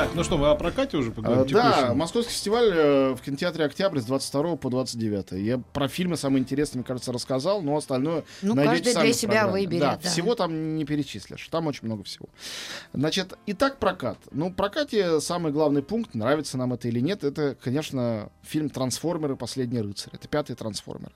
Так, ну что, мы о прокате уже поговорим? А, да? Московский фестиваль э, в кинотеатре «Октябрь» с 22 по 29. Я про фильмы самые интересные, мне кажется, рассказал, но остальное Ну, каждый сами для себя программе. выберет, Да, да. всего там не перечислишь, там очень много всего. Значит, итак, прокат. Ну, в прокате самый главный пункт, нравится нам это или нет, это, конечно, фильм «Трансформеры. Последний рыцарь». Это пятый «Трансформер».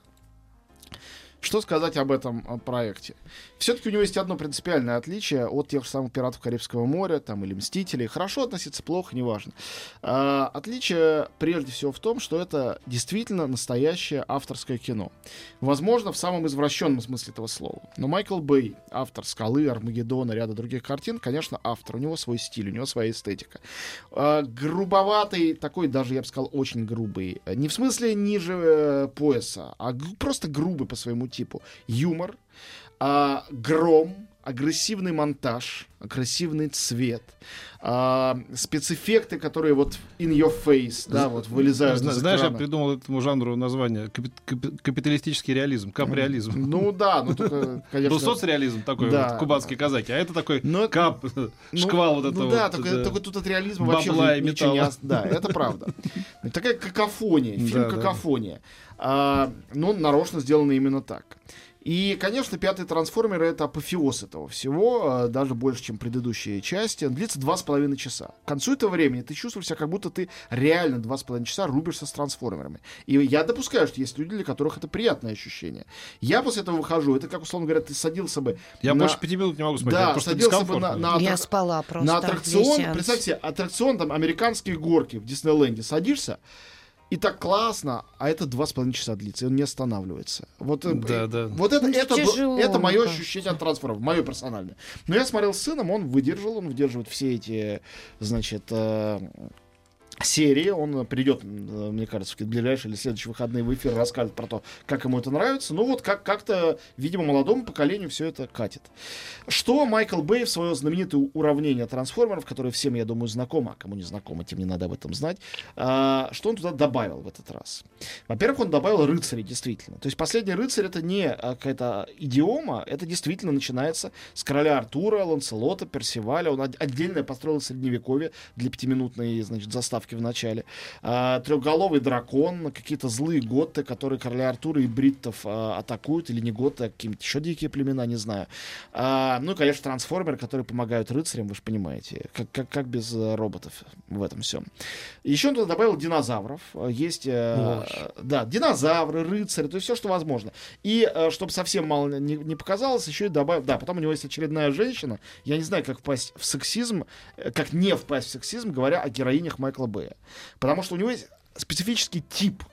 Что сказать об этом э, проекте? Все-таки у него есть одно принципиальное отличие от тех же самых «Пиратов Карибского моря» там, или «Мстителей». Хорошо относиться, плохо, неважно. А, отличие прежде всего в том, что это действительно настоящее авторское кино. Возможно, в самом извращенном смысле этого слова. Но Майкл Бэй, автор «Скалы», «Армагеддона», ряда других картин, конечно, автор. У него свой стиль, у него своя эстетика. А, грубоватый, такой даже, я бы сказал, очень грубый. Не в смысле ниже э, пояса, а просто грубый по своему типу. Юмор, а, гром, агрессивный монтаж, агрессивный цвет, а, спецэффекты, которые вот in your face, да, вот вылезают Зна- Знаешь, я придумал этому жанру название капи- капи- капиталистический реализм, капреализм. Ну да, ну только, конечно... Был соцреализм такой, Да. вот, кубанские казаки, а это такой Но это- кап, Ну, шквал вот ну этого. да, вот, только, да. только тут от реализма Бабла вообще и ничего не металла. ос- Да, это правда. Такая какофония, фильм Да, да. какофония. Но он нарочно сделан именно так. И, конечно, пятый трансформер это апофеоз этого всего, а, даже больше, чем предыдущие части. Он длится два с половиной часа. К концу этого времени ты чувствуешь себя, как будто ты реально два с половиной часа рубишься с трансформерами. И я допускаю, что есть люди, для которых это приятное ощущение. Я после этого выхожу, это как, условно говоря, ты садился бы Я на- больше пяти минут не могу смотреть, Да, садился бы на, на Я аттрак- спала просто. на аттракцион, представьте себе, аттракцион, там, американские горки в Диснейленде, садишься, и так классно, а это два с половиной часа длится, и он не останавливается. Вот, э, Да, э, да. вот это, Ну, это, тяжело, это мое мне ощущение от трансформеров, мое персональное. Но я смотрел с сыном, он выдержал, он выдерживает все эти, значит, э, серии. Он придет, э, мне кажется, в ближайшие или следующие выходные в эфир, расскажет про то, как ему это нравится. Ну вот как- как-то, видимо, молодому поколению все это катит. Что Майкл Бэй в свое знаменитое уравнение трансформеров, которое всем, я думаю, знакомо, а кому не знакомо, тем не надо об этом знать, а, что он туда добавил в этот раз? Во-первых, он добавил рыцарей, действительно. То есть последний рыцарь это не а, какая-то идиома, это действительно начинается с короля Артура, Ланселота, Персиваля. Он от- отдельно построил средневековье для пятиминутной, значит, заставки в начале. А, трехголовый дракон, какие-то злые готты, которые короля Артура и бриттов а, атакуют, или не готты, а какие-то еще дикие племена, не знаю. А, ну и, конечно, трансформеры, которые помогают рыцарям, вы же понимаете, как, как, как без э, роботов в этом всем. Еще он туда добавил динозавров. Э, Есть, э, да, динозавры, рыцари, то есть все, что возможно. И, чтобы совсем мало не, не показалось, еще и добавил, да, потом у него есть очередная женщина, я не знаю, как впасть в сексизм, э, как не впасть в сексизм, говоря о героинях Майкла Бэя. Потому что у него есть специфический тип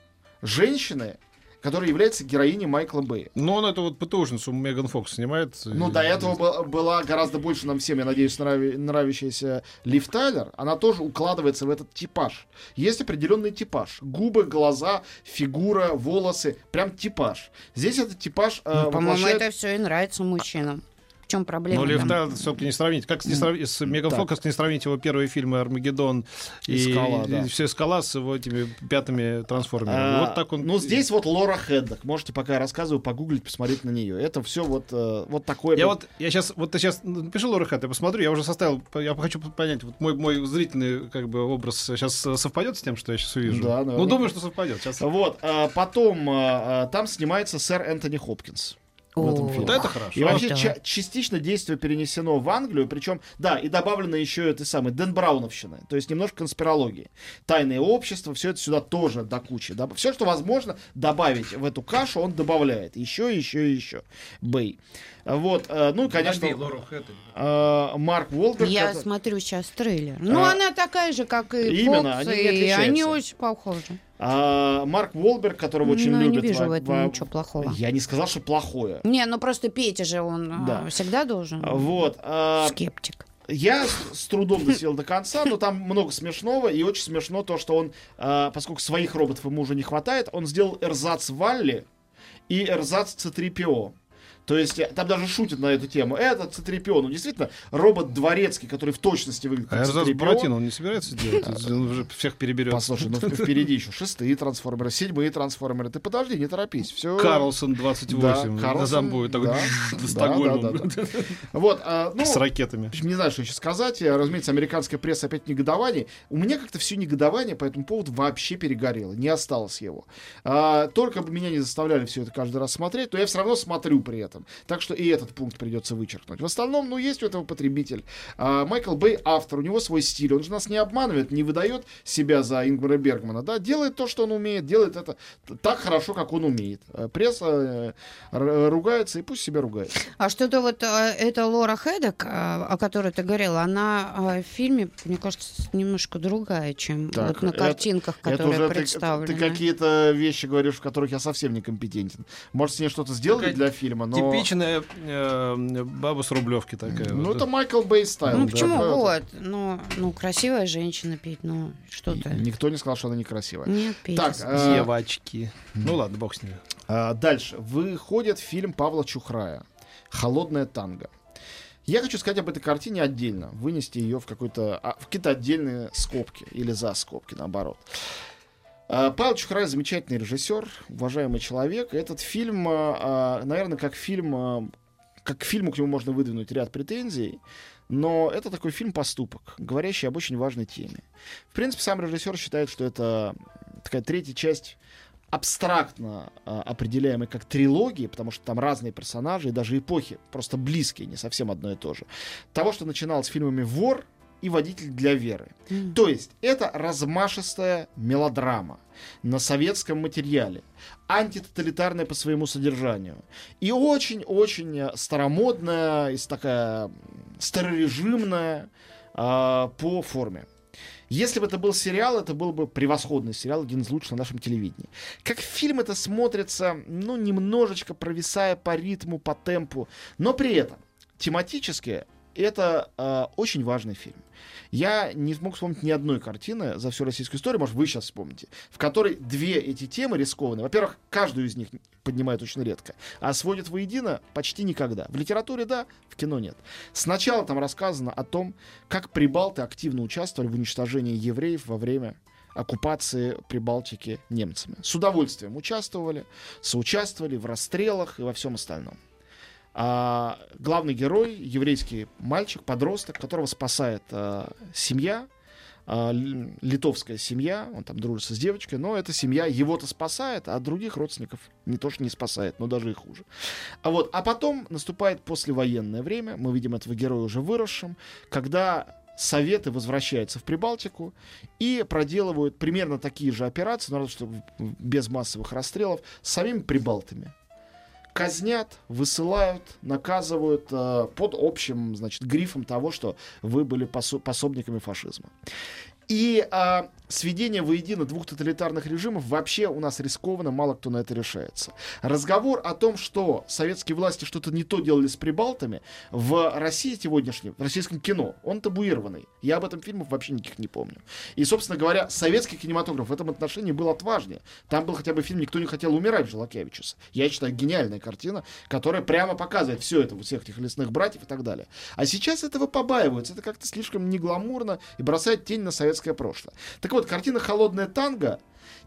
женщины, которая является героиней Майкла Бэя. Ну, он это вот ПТУшницу Меган Фокс снимает. Ну, И- до этого был- была гораздо больше нам всем, я надеюсь, нрави- нравящаяся Лив Тайлер. Она тоже укладывается в этот типаж. Есть определенный типаж. Губы, глаза, фигура, волосы. Прям типаж. Здесь этот типаж э, Ну, По-моему, воплощает- это все и нравится мужчинам. Чем проблема? Ну, Лев там? Тайлер все-таки не сравнить. Как не сравнить с Меган так. Фокс, не сравнить его первые фильмы «Армагеддон» И и, «Скала», и да. все «Скала» с его этими пятыми трансформерами. А, вот так он... Ну, здесь вот Лора Хеддок. Можете, пока я рассказываю, погуглить, посмотреть на нее. Это все вот, э, вот такое. Я вот, я сейчас, вот ты сейчас напиши Лора Хэт, я посмотрю, я уже составил, я хочу понять, вот мой, мой зрительный как бы образ сейчас совпадет с тем, что я сейчас увижу? Да, ну, думаю, что совпадет. Сейчас... Вот, а потом а, а, там снимается сэр Энтони Хопкинс. В этом фильме. Вот это хорошо. И вообще ча- частично действие перенесено в Англию, причем, да, и добавлено еще этой самой Дэн Брауновщины, то есть немножко конспирологии. Тайное общество, все это сюда тоже до кучи. все, что возможно добавить в эту кашу, он добавляет. Еще, еще, еще. Бэй. Вот, э, ну, и, конечно, э, Марк Уолберг. Я это- смотрю сейчас трейлер. Ну, А, она такая же, как и именно, Фокс, они и они очень похожи. А, Марк Уолберг, которого очень Ну, я не любят. вижу в этом ничего плохого. Я не сказал, что плохое. Не, ну просто Петя же он а, Да. всегда должен. Вот. а, Скептик. Я с, трудом досидел до конца, но там много смешного, и очень смешно то, что он, э, поскольку своих роботов ему уже не хватает, он сделал эрзац Валли и эрзац C3PO. То есть э, там даже шутят на эту тему. Это C3PO. Ну, действительно, робот дворецкий, который в точности выглядит А как Эрзац C3PO. Буратино он не собирается делать? Он уже всех переберет. Послушай, ну впереди еще шестые трансформеры, седьмые трансформеры. Ты подожди, не торопись. Все. Карлсон 28. Да, Карлсон, будет такой да, Вот, а, ну, С ракетами. Не знаю, что еще сказать. Я, Разумеется, американская пресса опять негодование. У меня как-то все негодование по этому поводу вообще перегорело. Не осталось его. А, только бы меня не заставляли все это каждый раз смотреть, то я все равно смотрю при этом. Так что и этот пункт придется вычеркнуть. В остальном, ну, есть у этого потребитель. А, Майкл Бэй автор, у него свой стиль. Он же нас не обманывает, не выдает себя за Ингмара Бергмана. Да? Делает то, что он умеет, делает это так хорошо, как он умеет. А Пресса э, ругается, и пусть себя ругает. А что-то вот э, эта Лора Хедек, э, о которой ты говорила, она э, в фильме, мне кажется, немножко другая, чем Так, вот на это- картинках, Это которые уже ты- представлены. ты, какие-то вещи говоришь, в которых я совсем некомпетентен. Может, с ней что-то сделали Такая для фильма, но... Типичная э, баба с рублевки такая. Ну, вот. это Майкл Бэй стайл. Ну да, почему? Вот. Ну, ну, красивая женщина петь, ну, что ты. Никто не сказал, что она некрасивая. Нет, петь. Так, э, Девочки. Ну ладно, бог с ними. а, дальше. Выходит фильм Павла Чухрая «Холодная танго». Я хочу сказать об этой картине отдельно, вынести ее в какой-то а, в какие-то отдельные скобки или за скобки, наоборот. А, Павел Чухрай замечательный режиссер, уважаемый человек. Этот фильм, а, а, наверное, как фильм, как к фильму к нему можно выдвинуть ряд претензий, но это такой фильм-поступок, говорящий об очень важной теме. В принципе, сам режиссер считает, что это такая третья часть абстрактно а, определяемой как трилогии, потому что там разные персонажи и даже эпохи просто близкие, не совсем одно и то же. Того, что начиналось с фильмами «Вор» и «Водитель для веры». М. То есть это размашистая мелодрама на советском материале, антитоталитарная по своему содержанию и очень-очень э, старомодная, и такая старорежимная а, по форме. Если бы это был сериал, это был бы превосходный сериал, один из лучших на нашем телевидении. Как фильм это смотрится, ну, немножечко провисая по ритму, по темпу, но при этом тематически это э, очень важный фильм. Я не смог вспомнить ни одной картины за всю российскую историю, может, вы сейчас вспомните, в которой две эти темы рискованные. Во-первых, каждую из них поднимает очень редко, а сводит воедино почти никогда. В литературе да, в кино нет. Сначала там рассказано о том, как прибалты активно участвовали в уничтожении евреев во время оккупации Прибалтики немцами. С удовольствием участвовали, соучаствовали в расстрелах и во всем остальном. А главный герой, еврейский мальчик, подросток, которого спасает а, семья, а, литовская семья, он там дружится с девочкой, но эта семья его-то спасает, а других родственников не то что не спасает, но даже и хуже. А вот, а потом наступает послевоенное время, мы видим этого героя уже выросшим, когда Советы возвращаются в Прибалтику и проделывают примерно такие же операции, но разве что без массовых расстрелов, с самими прибалтами казнят, высылают, наказывают э, под общим, значит, грифом того, что вы были посо- пособниками фашизма. И э, сведение воедино двух тоталитарных режимов вообще у нас рискованно, мало кто на это решается. Разговор о том, что советские власти что-то не то делали с прибалтами, в России сегодняшнем, в российском кино, он табуированный. Я об этом фильмах вообще никаких не помню. И, собственно говоря, советский кинематограф в этом отношении был отважнее. Там был хотя бы фильм «Никто не хотел умирать» Желакевичуса. Я считаю, гениальная картина, которая прямо показывает все это, всех этих лесных братьев и так далее. А сейчас этого побаиваются. Это как-то слишком негламурно и бросает тень на советское прошлое. Так вот, картина «Холодная танго»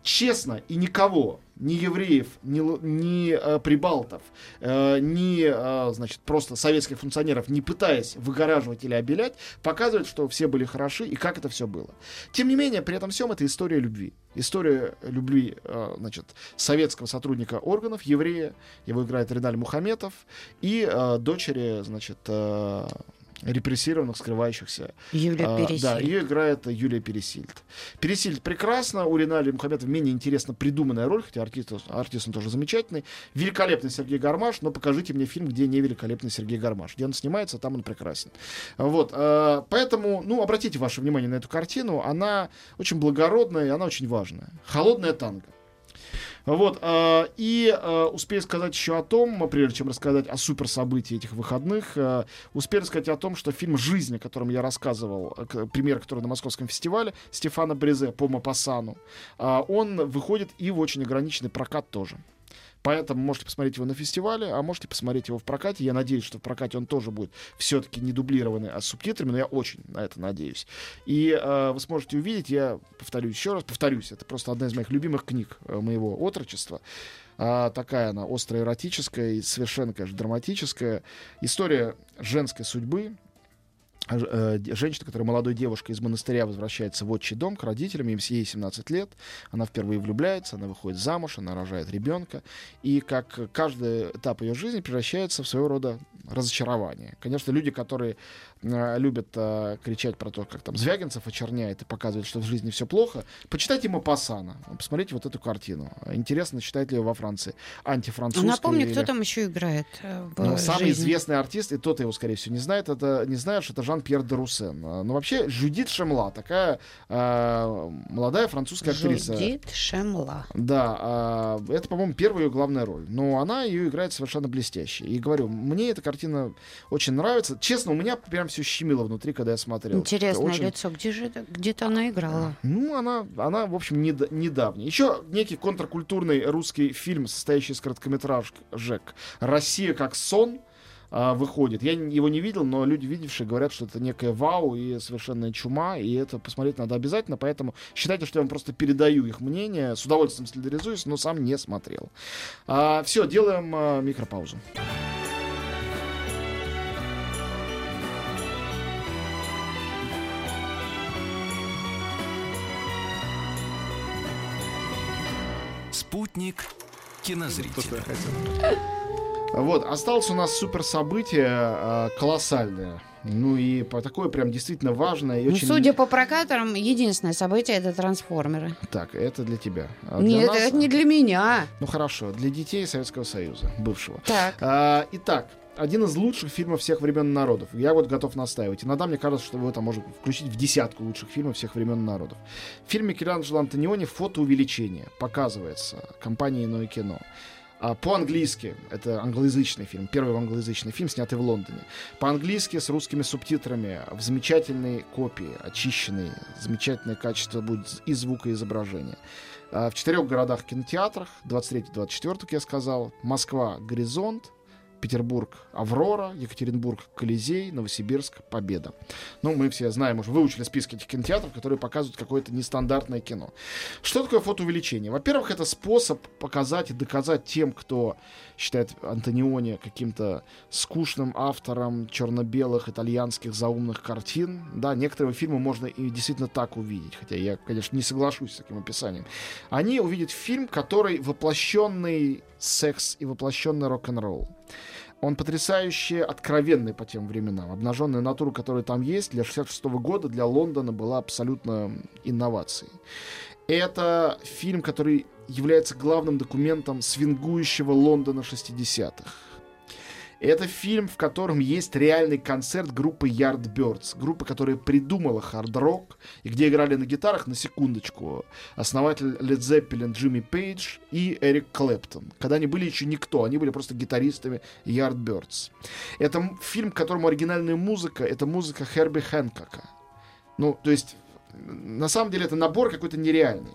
честно и никого, ни евреев, ни, ни э, прибалтов, э, ни, э, значит, просто советских функционеров, не пытаясь выгораживать или обелять, показывает, что все были хороши и как это все было. Тем не менее, при этом всем это история любви. История любви, э, значит, советского сотрудника органов, еврея, его играет Риналь Мухаметов, и э, дочери, значит, э, репрессированных, скрывающихся Юлия а. Да, ее играет Юлия Пересильд. Пересильд прекрасно, у Ринали Мухаметова менее интересно придуманная роль, хотя артист, артист он тоже замечательный. Великолепный Сергей Гармаш, но покажите мне фильм, где не великолепный Сергей Гармаш. Где он снимается, там он прекрасен. Вот, э, поэтому, ну, обратите ваше внимание на эту картину, она очень благородная и она очень важная. Холодная танго. Вот, э, и э, сказать еще о том, прежде чем рассказать о супер событии этих выходных, э, успею сказать о том, что фильм «Жизнь», о котором я рассказывал, пример, который на Московском фестивале, Стефана Брезе по Мапассану, э, он выходит и в очень ограниченный прокат тоже. Поэтому можете посмотреть его на фестивале, а можете посмотреть его в прокате. Я надеюсь, что в прокате он тоже будет все-таки не дублированный, а с субтитрами, но я очень на это надеюсь. И э, вы сможете увидеть, я повторюсь еще раз, повторюсь, это просто одна из моих любимых книг э, моего отрочества. А, такая она острая эротическая и совершенно, конечно, драматическая. История женской судьбы, э, женщина, которая молодой девушкой из монастыря возвращается в отчий дом к родителям, им ей 17 лет, она впервые влюбляется, она выходит замуж, она рожает ребенка, и как каждый этап ее жизни превращается в своего рода разочарование. Конечно, люди, которые э, любят э, кричать про то, как там Звягинцев очерняет и показывает, что в жизни все плохо, почитайте Мапассана, посмотрите вот эту картину. Интересно, читает ли ее во Франции антифранцузская Напомню, или- кто там еще играет э, в ну, самый известный артист, и тот его, скорее всего, не знает, это не знаешь, это Жан-Пьер де Руссен. А, Но вообще Жюдит Шемла, такая э, молодая французская актриса. Жудит Шемла. Да, а, это, по-моему, первая ее главная роль. Но она ее играет совершенно блестяще. И говорю, мне эта картина очень нравится. Честно, у меня прям все щемило внутри, когда я смотрел. Интересное Очень- лицо. Где же? Где-то она играла. ну, она, она, в общем, недо- недавняя. Еще некий контркультурный русский фильм, состоящий из короткометражек «Россия как сон», а, выходит. Я его не видел, но люди, видевшие, говорят, что это некая вау и совершенная чума, и это посмотреть надо обязательно, поэтому считайте, что я вам просто передаю их мнение, с удовольствием солидаризуюсь, но сам не смотрел. все, делаем а, микропаузу. Спутник кинозрителя. Вот, осталось у нас супер событие а, колоссальное. Ну и по такое прям действительно важное и Ну, очень... судя по прокаторам, единственное событие это трансформеры. Так, это для тебя. А для Нет, нас- это не для меня. Ну хорошо, для детей Советского Союза, бывшего. Так. А, итак, один из лучших фильмов всех времен народов. Я вот готов настаивать. Иногда мне кажется, что его там можно включить в десятку лучших фильмов всех времен народов. В фильме Микеланджело Антониони фотоувеличение показывается компанией «Иное кино». А, По-английски, это англоязычный фильм, первый англоязычный фильм, снятый в Лондоне. По-английски с русскими субтитрами, в замечательной копии, очищенной, замечательное качество будет и звука, и изображения. А, В четырех городах кинотеатрах, 23-24, как я сказал, Москва, Горизонт, Петербург, Аврора, Екатеринбург, Колизей, Новосибирск, Победа. Ну, мы все знаем, уже выучили списки этих кинотеатров, которые показывают какое-то нестандартное кино. Что такое фотоувеличение? Во-первых, это способ показать и доказать тем, кто считает Антониони каким-то скучным автором черно-белых итальянских заумных картин. Да, некоторые фильмы можно и действительно так увидеть, хотя я, конечно, не соглашусь с таким описанием. Они увидят фильм, который воплощенный секс и воплощенный рок-н-ролл. Он потрясающе откровенный по тем временам. Обнаженная натура, которая там есть, для 66 года для Лондона была абсолютно инновацией. Это фильм, который является главным документом свингующего Лондона 60-х. Это фильм, в котором есть реальный концерт группы Yardbirds, группы, которая придумала хард-рок, и где играли на гитарах, на секундочку, основатель Led Zeppelin Джимми Пейдж и Эрик Клэптон. Когда они были еще никто, они были просто гитаристами Yardbirds. Это фильм, которому оригинальная музыка, это музыка Херби Хэнкока. Ну, то есть, на самом деле, это набор какой-то нереальный.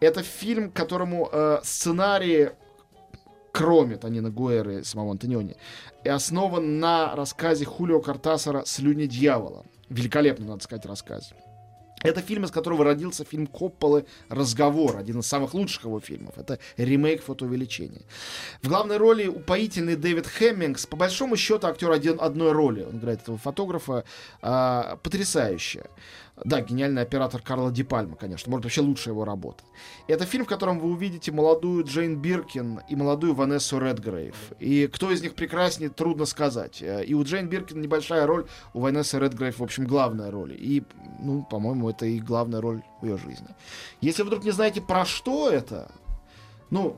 Это фильм, которому э, сценарий кроме Танина Гуэры и самого Антониони, и основан на рассказе Хулио Картасара «Слюни дьявола». Великолепный, надо сказать, рассказ. Это фильм, из которого родился фильм Копполы «Разговор», один из самых лучших его фильмов. Это ремейк фотоувеличения. В главной роли упоительный Дэвид Хэммингс. По большому счету актер один, одной роли. Он играет этого фотографа. А, потрясающе. Да, гениальный оператор Карла Ди Пальма, конечно. Может, вообще лучшая его работа. Это фильм, в котором вы увидите молодую Джейн Биркин и молодую Ванессу Редгрейв. И кто из них прекраснее, трудно сказать. Э, И у Джейн Биркин небольшая роль, у Ванессы Редгрейв, в общем, главная роль. И, ну, по-моему, это и главная роль в ее жизни. Если вы вдруг не знаете, про что это, Ну,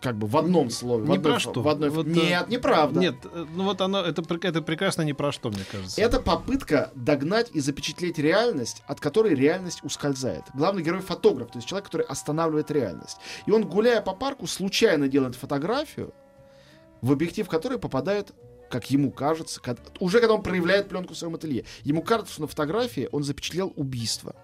как бы в одном слове. в Не одной про что. В одной... Вот, э, Нет, неправда. Нет, э, ну вот оно, это, это прекрасно не про что, мне кажется. Это попытка догнать и запечатлеть реальность, от которой реальность ускользает. Главный герой фотограф, то есть человек, который останавливает реальность. И он, гуляя по парку, случайно делает фотографию, в объектив которой попадает как ему кажется, кад- уже когда он проявляет пленку в своем ателье, ему кажется, что на фотографии он запечатлел убийство.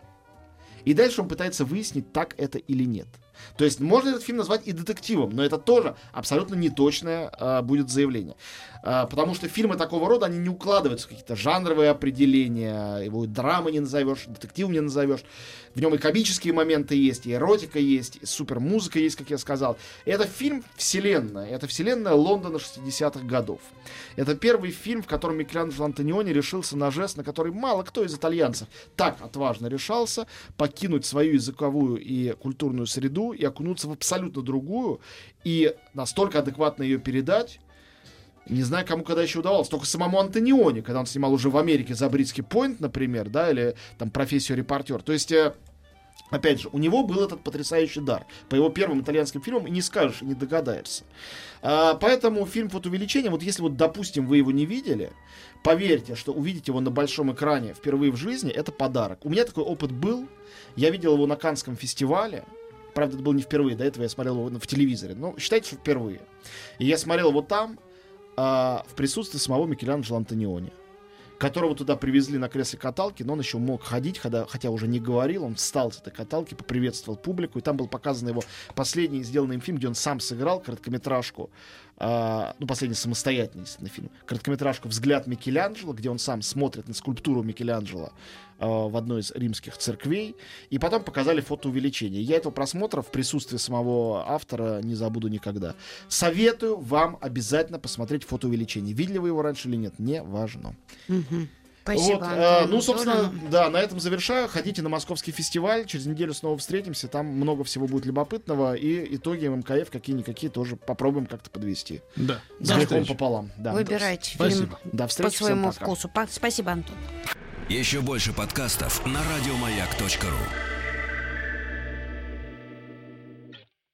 И дальше он пытается выяснить, так это или нет. То есть можно этот фильм назвать и детективом, но это тоже абсолютно неточное а, будет заявление. А, потому что фильмы такого рода, они не укладываются в какие-то жанровые определения, его и драмы не назовешь, детективом не назовешь. В нем и комические моменты есть, и эротика есть, и супер музыка есть, как я сказал. Это фильм вселенная, это вселенная Лондона 60-х годов. Это первый фильм, в котором Микеланджело Антониони решился на жест, на который мало кто из итальянцев так отважно решался, покинуть свою языковую и культурную среду и окунуться в абсолютно другую, и настолько адекватно ее передать, не знаю, кому когда еще удавалось. Только самому Антониони, когда он снимал уже в Америке за Бритский Пойнт, например, да, или там профессию репортер. То есть, э, опять же, у него был этот потрясающий дар. По его первым итальянским фильмам и не скажешь, и не догадаешься. А, поэтому фильм «Фотоувеличение», вот если вот, допустим, вы его не видели, поверьте, что увидеть его на большом экране впервые в жизни, это подарок. У меня такой опыт был. Я видел его на Канском фестивале. Правда, это был не впервые, до этого я смотрел его в телевизоре. Но считайте, что впервые. И я смотрел его там, а, в присутствии самого Микеланджело Антониони, которого туда привезли на кресле каталки, но он еще мог ходить, хотя, хотя уже не говорил, он встал с этой каталки, поприветствовал публику, и там был показан его последний сделанный им фильм, где он сам сыграл короткометражку, а, ну, последний самостоятельный естественно, фильм, короткометражку «Взгляд Микеланджело», где он сам смотрит на скульптуру Микеланджело а, в одной из римских церквей, и потом показали фотоувеличение. Я этого просмотра в присутствии самого автора не забуду никогда. Советую вам обязательно посмотреть фотоувеличение. Видели вы его раньше или нет, не важно. Мгм. Спасибо. Вот, э, ну, собственно, Анатольевич. да, на этом завершаю. Ходите на московский фестиваль. Через неделю снова встретимся. Там много всего будет любопытного. И итоги МКФ какие-никакие тоже попробуем как-то подвести. Да. С До грехом пополам. Да. Выбирайте Спасибо. фильм До по встречи. всем своему вкусу. Па- Спасибо, Антон. Еще больше подкастов на радиомаяк.ру.